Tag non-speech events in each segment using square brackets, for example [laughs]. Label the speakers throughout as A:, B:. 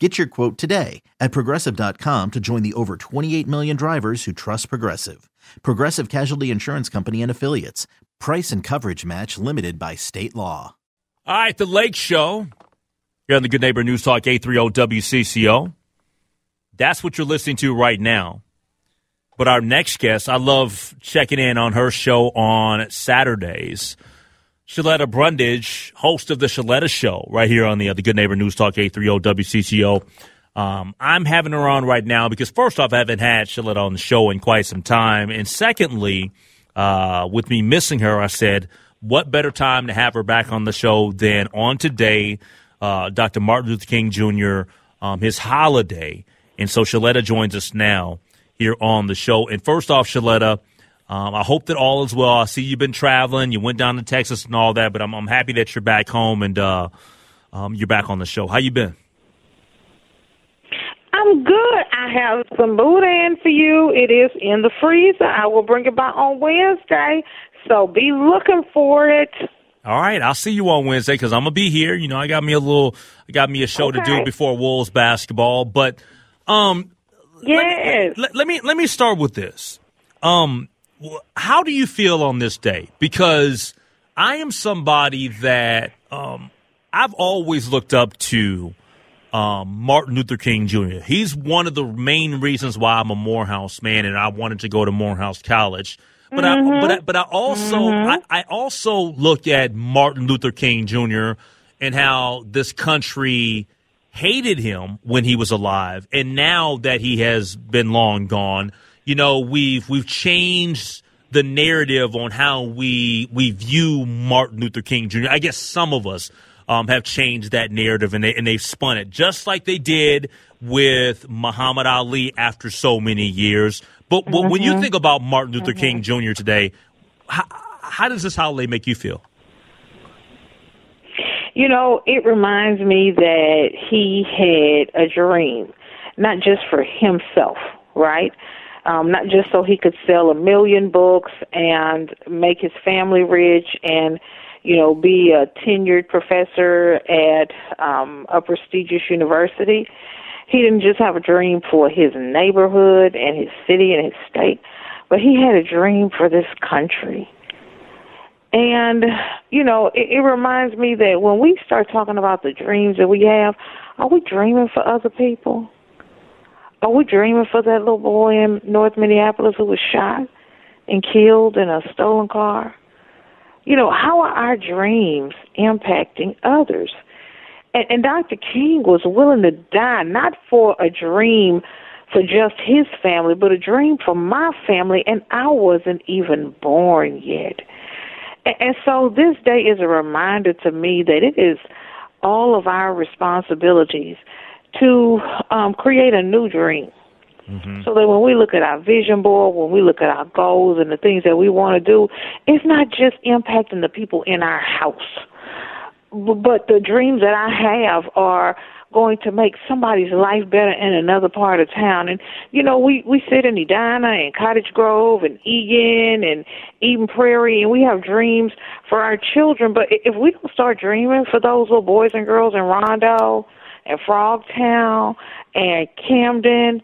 A: Get your quote today at progressive.com to join the over 28 million drivers who trust Progressive. Progressive Casualty Insurance Company and Affiliates. Price and coverage match limited by state law.
B: All right, The Lake Show. You're on the Good Neighbor News Talk 830 WCCO. That's what you're listening to right now. But our next guest, I love checking in on her show on Saturdays. Sheletta Brundage, host of the Sheletta Show, right here on the uh, the Good Neighbor News Talk 830 WCCO. Um, I'm having her on right now because first off, I haven't had Sheletta on the show in quite some time, and secondly, uh, with me missing her, I said, what better time to have her back on the show than on today, uh, Dr. Martin Luther King Jr. Um, his holiday, and so Sheletta joins us now here on the show. And first off, Sheletta. Um, I hope that all is well. I see you've been traveling. You went down to Texas and all that, but I'm, I'm happy that you're back home and uh, um, you're back on the show. How you been?
C: I'm good. I have some boudin for you. It is in the freezer. I will bring it by on Wednesday, so be looking for it.
B: All right, I'll see you on Wednesday because I'm gonna be here. You know, I got me a little, I got me a show okay. to do before Wolves basketball. But, um,
C: yes.
B: Let, let, let me let me start with this. Um, how do you feel on this day? Because I am somebody that um, I've always looked up to um, Martin Luther King Jr. He's one of the main reasons why I'm a Morehouse man and I wanted to go to Morehouse College. But mm-hmm. I but I, but I also mm-hmm. I, I also look at Martin Luther King Jr. and how this country hated him when he was alive, and now that he has been long gone you know, we've we've changed the narrative on how we we view Martin Luther King Jr. I guess some of us um, have changed that narrative and they and they've spun it just like they did with Muhammad Ali after so many years. But, mm-hmm. when you mm-hmm. think about Martin Luther mm-hmm. King Jr. today, how, how does this holiday make you feel?
C: You know, it reminds me that he had a dream, not just for himself, right? Um, not just so he could sell a million books and make his family rich and you know be a tenured professor at um, a prestigious university. He didn't just have a dream for his neighborhood and his city and his state, but he had a dream for this country. And, you know, it, it reminds me that when we start talking about the dreams that we have, are we dreaming for other people? Are we dreaming for that little boy in North Minneapolis who was shot and killed in a stolen car? You know, how are our dreams impacting others? And, and Dr. King was willing to die not for a dream for just his family, but a dream for my family, and I wasn't even born yet. And, and so this day is a reminder to me that it is all of our responsibilities to um, create a new dream. Mm-hmm. So that when we look at our vision board, when we look at our goals and the things that we want to do, it's not just impacting the people in our house, but the dreams that I have are going to make somebody's life better in another part of town. And you know, we we sit in Edina and Cottage Grove and Eagan and Eden Prairie, and we have dreams for our children. But if we don't start dreaming for those little boys and girls in Rondo and Frogtown and Camden.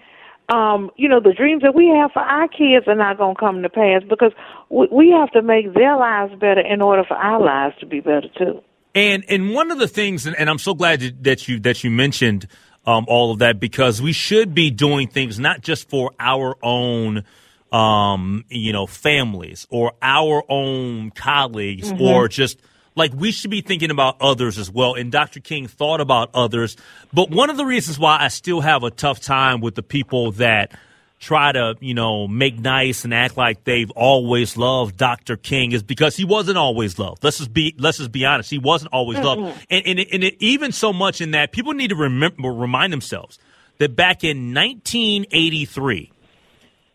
C: Um, you know, the dreams that we have for our kids are not going to come to pass because we, we have to make their lives better in order for our lives to be better too.
B: And and one of the things, and I'm so glad that you that you mentioned um, all of that because we should be doing things not just for our own um, you know, families or our own colleagues mm-hmm. or just like we should be thinking about others as well. And Dr. King thought about others. But one of the reasons why I still have a tough time with the people that try to, you know, make nice and act like they've always loved Dr. King is because he wasn't always loved. Let's just be let's just be honest. He wasn't always mm-hmm. loved. And and, it, and it, even so much in that people need to remember remind themselves that back in 1983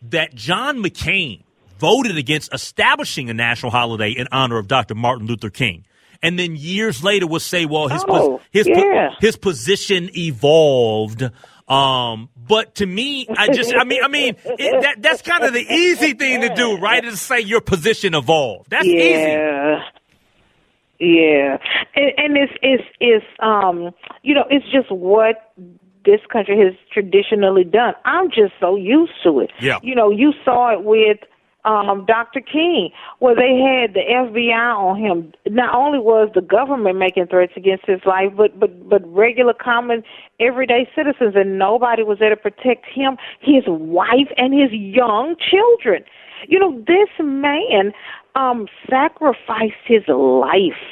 B: that John McCain voted against establishing a national holiday in honor of Dr. Martin Luther King. And then years later will say, well, his
C: oh,
B: his
C: yeah.
B: his position evolved. Um, but to me, I just, I mean, I mean, it, that that's kind of the easy thing to do, right? Is to say your position evolved. That's
C: yeah.
B: easy.
C: Yeah, and, and it's it's it's um you know it's just what this country has traditionally done. I'm just so used to it.
B: Yeah.
C: You know, you saw it with um, Dr. King, where they had the FBI on him. Not only was the government making threats against his life, but but but regular, common, everyday citizens, and nobody was there to protect him, his wife, and his young children. You know, this man um, sacrificed his life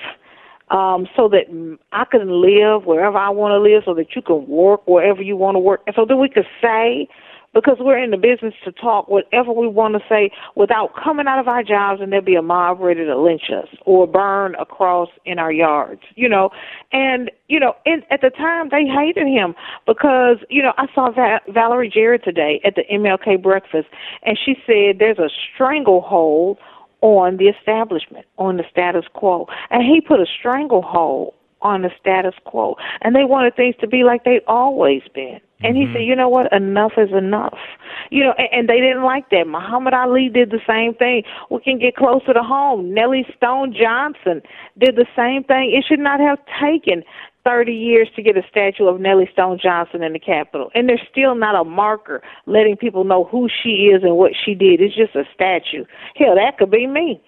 C: um, so that I can live wherever I want to live, so that you can work wherever you want to work, so that we could say, because we're in the business to talk whatever we want to say without coming out of our jobs and there'll be a mob ready to lynch us or burn across in our yards, you know. And you know, in, at the time they hated him because you know I saw Va- Valerie Jarrett today at the MLK breakfast, and she said there's a stranglehold on the establishment, on the status quo. And he put a stranglehold on the status quo. And they wanted things to be like they'd always been. And mm-hmm. he said, you know what? Enough is enough. You know, and, and they didn't like that. Muhammad Ali did the same thing. We can get closer to home. Nellie Stone Johnson did the same thing. It should not have taken 30 years to get a statue of Nellie Stone Johnson in the Capitol. And there's still not a marker letting people know who she is and what she did. It's just a statue. Hell, that could be me.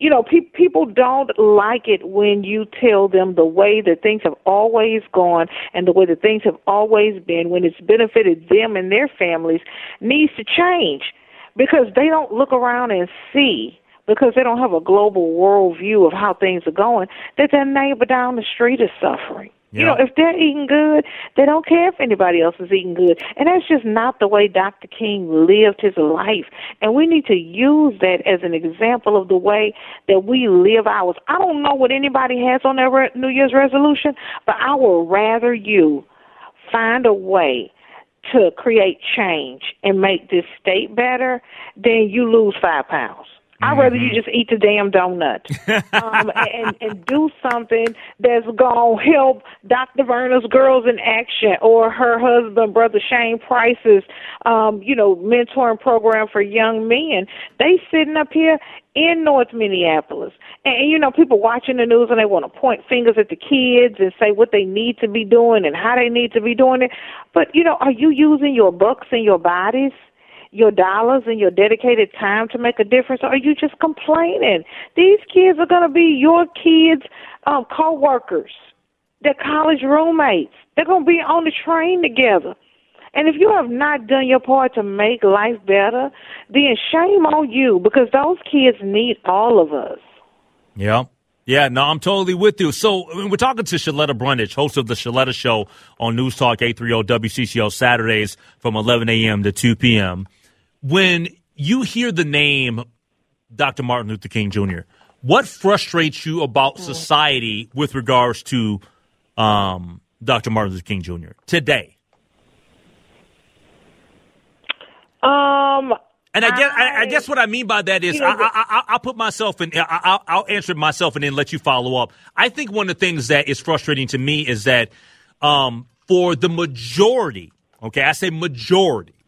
C: You know, pe- people don't like it when you tell them the way that things have always gone and the way that things have always been when it's benefited them and their families needs to change because they don't look around and see because they don't have a global world view of how things are going, that their neighbor down the street is suffering. You know, if they're eating good, they don't care if anybody else is eating good. And that's just not the way Dr. King lived his life. And we need to use that as an example of the way that we live ours. I don't know what anybody has on their New Year's resolution, but I would rather you find a way to create change and make this state better than you lose five pounds. I'd rather you just eat the damn donut um, [laughs] and, and do something that's going to help Dr. Verna's Girls in Action or her husband, Brother Shane Price's, um, you know, mentoring program for young men. They sitting up here in North Minneapolis. And, you know, people watching the news and they want to point fingers at the kids and say what they need to be doing and how they need to be doing it. But, you know, are you using your bucks and your bodies? Your dollars and your dedicated time to make a difference, or are you just complaining? These kids are going to be your kids' um, co-workers, their college roommates. They're going to be on the train together. And if you have not done your part to make life better, then shame on you because those kids need all of us.
B: Yeah. Yeah, no, I'm totally with you. So we're talking to Sheletta Brundage, host of the Sheletta Show on News Talk 830 WCCO Saturdays from 11 a.m. to 2 p.m when you hear the name Dr. Martin Luther King Jr., what frustrates you about hmm. society with regards to um, Dr. Martin Luther King Jr. today?
C: Um,
B: and I guess I, I, guess what I mean by that is I, I, I, will put myself in. I, I'll answer myself and then let you follow up. I think one of the things that is frustrating to me is that um, for the majority, okay, I say majority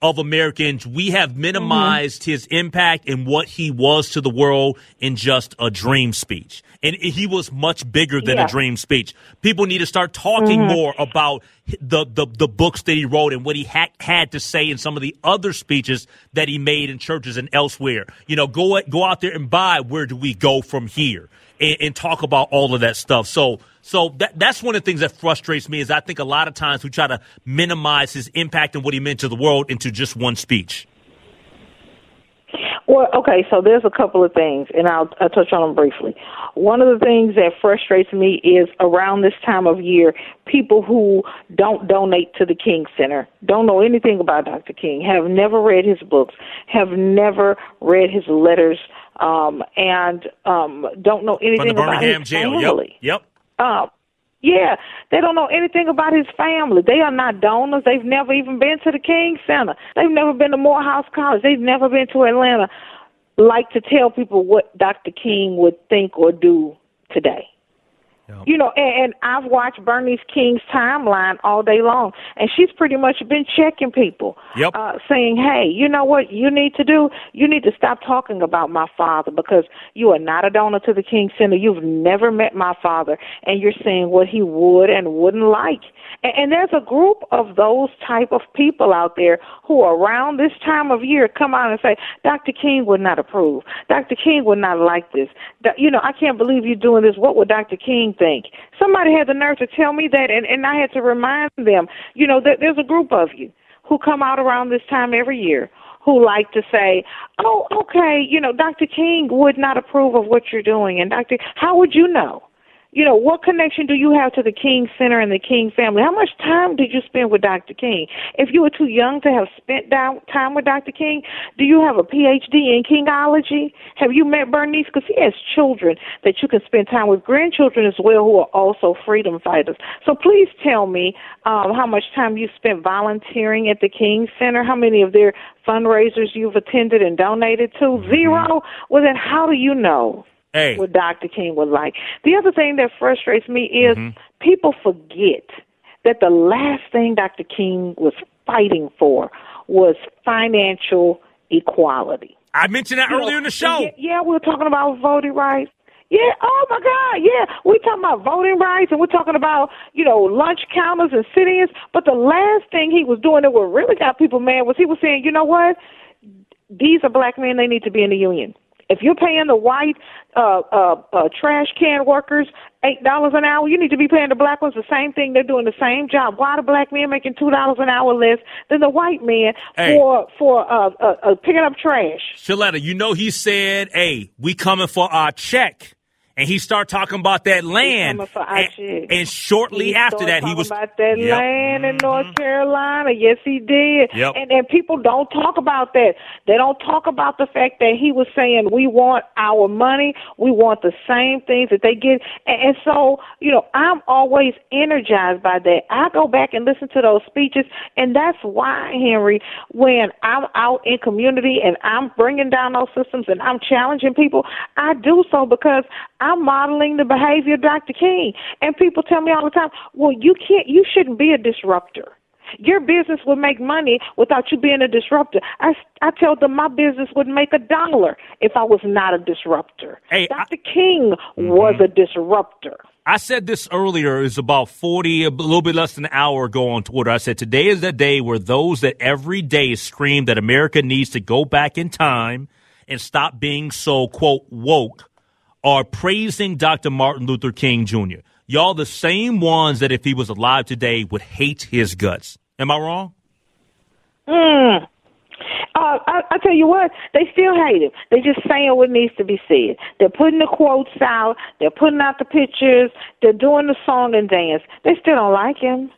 B: of Americans, we have minimized mm-hmm. his impact and what he was to the world in just a dream speech. And he was much bigger than yeah. a dream speech. People need to start talking mm-hmm. more about the, the, the, books that he wrote and what he ha- had to say in some of the other speeches that he made in churches and elsewhere. You know, go, go out there and buy Where Do We Go From Here? And, and talk about all of that stuff. So, so that, that's one of the things that frustrates me is I think a lot of times we try to minimize his impact and what he meant to the world into just one speech.
C: Well, okay, so there's a couple of things, and I'll, I'll touch on them briefly. One of the things that frustrates me is around this time of year, people who don't donate to the King Center, don't know anything about Dr. King, have never read his books, have never read his letters, um, and um, don't know anything about his family.
B: Yep. yep.
C: Uh, yeah, they don't know anything about his family. They are not donors. They've never even been to the King Center. They've never been to Morehouse College. They've never been to Atlanta. Like to tell people what Dr. King would think or do today. Yep. You know, and, and I've watched Bernice King's timeline all day long, and she's pretty much been checking people,
B: yep.
C: uh, saying, "Hey, you know what you need to do? You need to stop talking about my father because you are not a donor to the King Center. You've never met my father, and you're saying what he would and wouldn't like." And, and there's a group of those type of people out there who, around this time of year, come out and say, "Dr. King would not approve. Dr. King would not like this. You know, I can't believe you're doing this. What would Dr. King think. Somebody had the nerve to tell me that, and, and I had to remind them, you know, that there's a group of you who come out around this time every year who like to say, oh, okay, you know, Dr. King would not approve of what you're doing. And Dr. How would you know? You know, what connection do you have to the King Center and the King family? How much time did you spend with Dr. King? If you were too young to have spent down time with Dr. King, do you have a PhD in Kingology? Have you met Bernice? Because he has children that you can spend time with, grandchildren as well, who are also freedom fighters. So please tell me um, how much time you spent volunteering at the King Center, how many of their fundraisers you've attended and donated to. Mm-hmm. Zero? Well, then how do you know?
B: Hey.
C: what Dr. King was like. The other thing that frustrates me is mm-hmm. people forget that the last thing Dr. King was fighting for was financial equality.
B: I mentioned that you earlier know, in the show.
C: Yeah, yeah, we were talking about voting rights. Yeah, oh my God, yeah. We're talking about voting rights and we're talking about, you know, lunch counters and sit ins. But the last thing he was doing that what really got people mad was he was saying, you know what? These are black men, they need to be in the union. If you're paying the white uh, uh, uh, trash can workers eight dollars an hour, you need to be paying the black ones the same thing. They're doing the same job. Why the black men making two dollars an hour less than the white man hey. for for uh, uh, uh, picking up trash?
B: Sheletta, you know he said, "Hey, we coming for our check." And he started talking about that land. And, and, shortly
C: he
B: after that,
C: he
B: was
C: about that
B: yep.
C: land in North mm-hmm. Carolina. Yes, he did.
B: Yep.
C: And and people don't talk about that. They don't talk about the fact that he was saying we want our money, we want the same things that they get. And, and so, you know, I'm always energized by that. I go back and listen to those speeches, and that's why, Henry, when I'm out in community and I'm bringing down those systems and I'm challenging people, I do so because. I I'm modeling the behavior of Dr. King. And people tell me all the time, well, you can't, you shouldn't be a disruptor. Your business would make money without you being a disruptor. I, I tell them my business would make a dollar if I was not a disruptor.
B: Hey,
C: Dr. I, King mm-hmm. was a disruptor.
B: I said this earlier, is about 40, a little bit less than an hour ago on Twitter. I said, today is the day where those that every day scream that America needs to go back in time and stop being so, quote, woke are praising Dr. Martin Luther King Jr. Y'all the same ones that if he was alive today would hate his guts. Am I wrong?
C: Hmm. Uh, I, I tell you what, they still hate him. They're just saying what needs to be said. They're putting the quotes out. They're putting out the pictures. They're doing the song and dance. They still don't like him.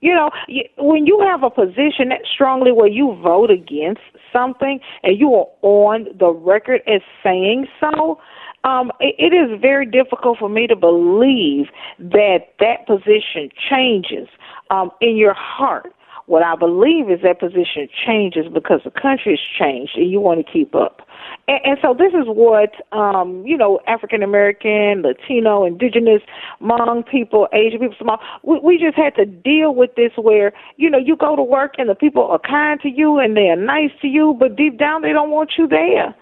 C: You know, when you have a position that strongly where you vote against something and you are on the record as saying so, um, it, is very difficult for me to believe that that position changes um, in your heart. What I believe is that position changes because the country has changed and you want to keep up. And, and so this is what, um, you know, African American, Latino, Indigenous, Hmong people, Asian people, small, we, we just had to deal with this where, you know, you go to work and the people are kind to you and they're nice to you, but deep down they don't want you there.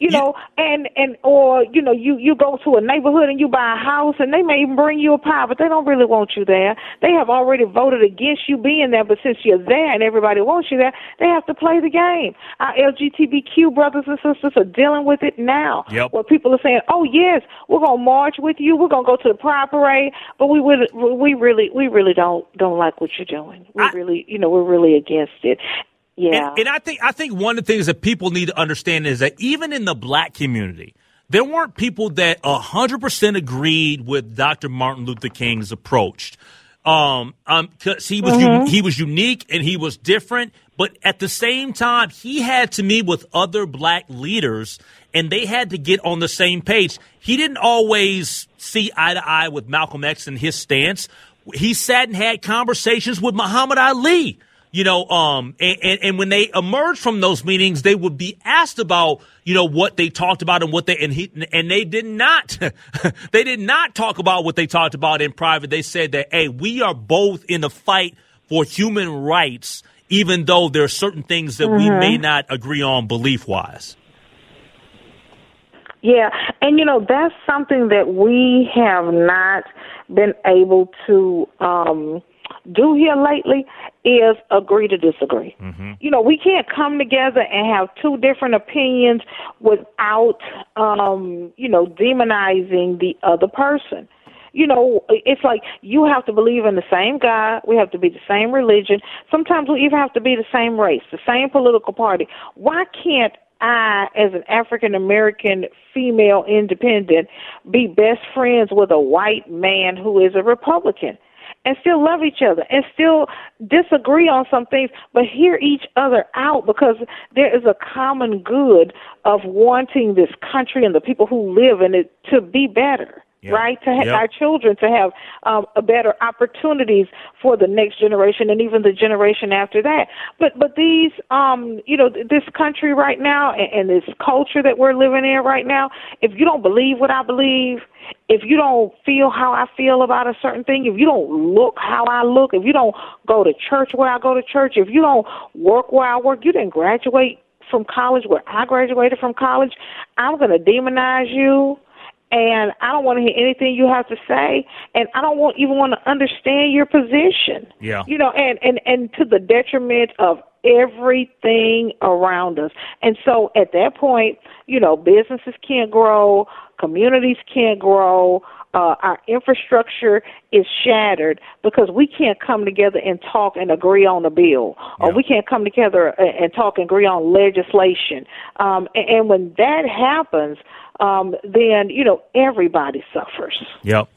C: You know, and and or you know, you you go to a neighborhood and you buy a house, and they may even bring you a pie, but they don't really want you there. They have already voted against you being there, but since you're there and everybody wants you there, they have to play the game. Our LGBTQ brothers and sisters are dealing with it now.
B: Yep.
C: Where people are saying, "Oh yes, we're gonna march with you. We're gonna go to the pride parade," but we would we really we really don't don't like what you're doing. We
B: I-
C: really you know we're really against it. Yeah.
B: And, and I think I think one of the things that people need to understand is that even in the black community, there weren't people that hundred percent agreed with Dr. Martin Luther King's approach. Um, um, 'cause he was un- he was unique and he was different, but at the same time, he had to meet with other black leaders, and they had to get on the same page. He didn't always see eye to eye with Malcolm X and his stance. He sat and had conversations with Muhammad Ali you know, um, and, and, and when they emerged from those meetings, they would be asked about, you know, what they talked about and what they, and he, and they did not, [laughs] they did not talk about what they talked about in private. They said that, hey, we are both in the fight for human rights, even though there are certain things that we may not agree on belief wise.
C: Yeah, and you know that's something that we have not been able to um do here lately is agree to disagree. You know, we can't come together and have two different opinions without um, you know, demonizing the other person. You know, it's like you have to believe in the same God. We have to be the same religion. Sometimes we even have to be the same race, the same political party. Why can't I, as an African American female independent, be best friends with a white man who is a Republican? And still love each other and still disagree on some things, but hear each other out because there is a common good of wanting this country and the people who live in it to be better.
B: Yep.
C: Right to have
B: Yep.
C: our children to have um, a better opportunities for the next generation and even the generation after that. But but these um you know th- this country right now and, and this culture that we're living in right now, if you don't believe what I believe, if you don't feel how I feel about a certain thing, if you don't look how I look, if you don't go to church where I go to church, if you don't work where I work, you didn't graduate from college where I graduated from college, I'm going to demonize you. And I don't want to hear anything you have to say, and I don't want even want to understand your position.
B: Yeah.
C: you know, and and and to the detriment of everything around us. And so at that point, you know, businesses can't grow, communities can't grow, uh, our infrastructure is shattered because we can't come together and talk and agree on a bill, or
B: Yeah.
C: we can't come together and, and talk and agree on legislation. Um, and, and when that happens, um, then you know everybody suffers.
B: Yep.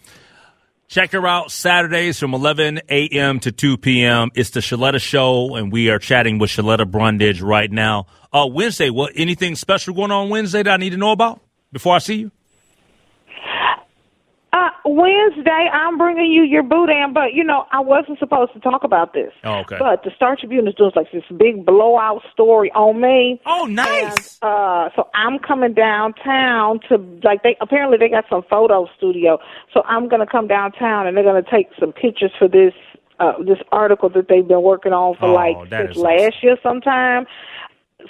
B: Check her out Saturdays from 11 a.m. to 2 p.m. It's the Sheletta Show, and we are chatting with Sheletta Brundage right now. Uh, Wednesday, what anything special going on Wednesday that I need to know about before I see you?
C: Uh, Wednesday, I'm bringing you your boudin, but you know I wasn't supposed to talk about this.
B: Oh, okay.
C: But the Star Tribune is doing like this big blowout story on me.
B: Oh, nice.
C: And, uh, so I'm coming downtown to like they apparently they got some photo studio. So I'm gonna come downtown and they're gonna take some pictures for this uh this article that they've been working on for
B: Oh,
C: like since last year sometime.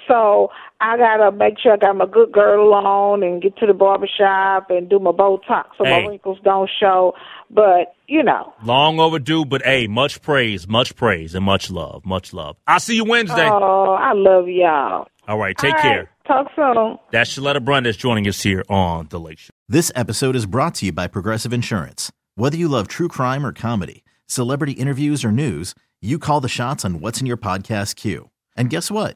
C: So I gotta make sure I got my good girdle on and get to the barber shop and do my Botox so
B: Hey.
C: my wrinkles don't show. But you know,
B: Long overdue, but hey, much praise, much praise, and much love, much love. I'll see you Wednesday.
C: oh, I love y'all.
B: All right, take
C: All
B: care.
C: right, Talk soon.
B: That's Sheletta Brundage joining us here on The Lake Show.
A: This episode is brought to you by Progressive Insurance. Whether you love true crime or comedy, celebrity interviews or news, you call the shots on what's in your podcast queue. And guess what?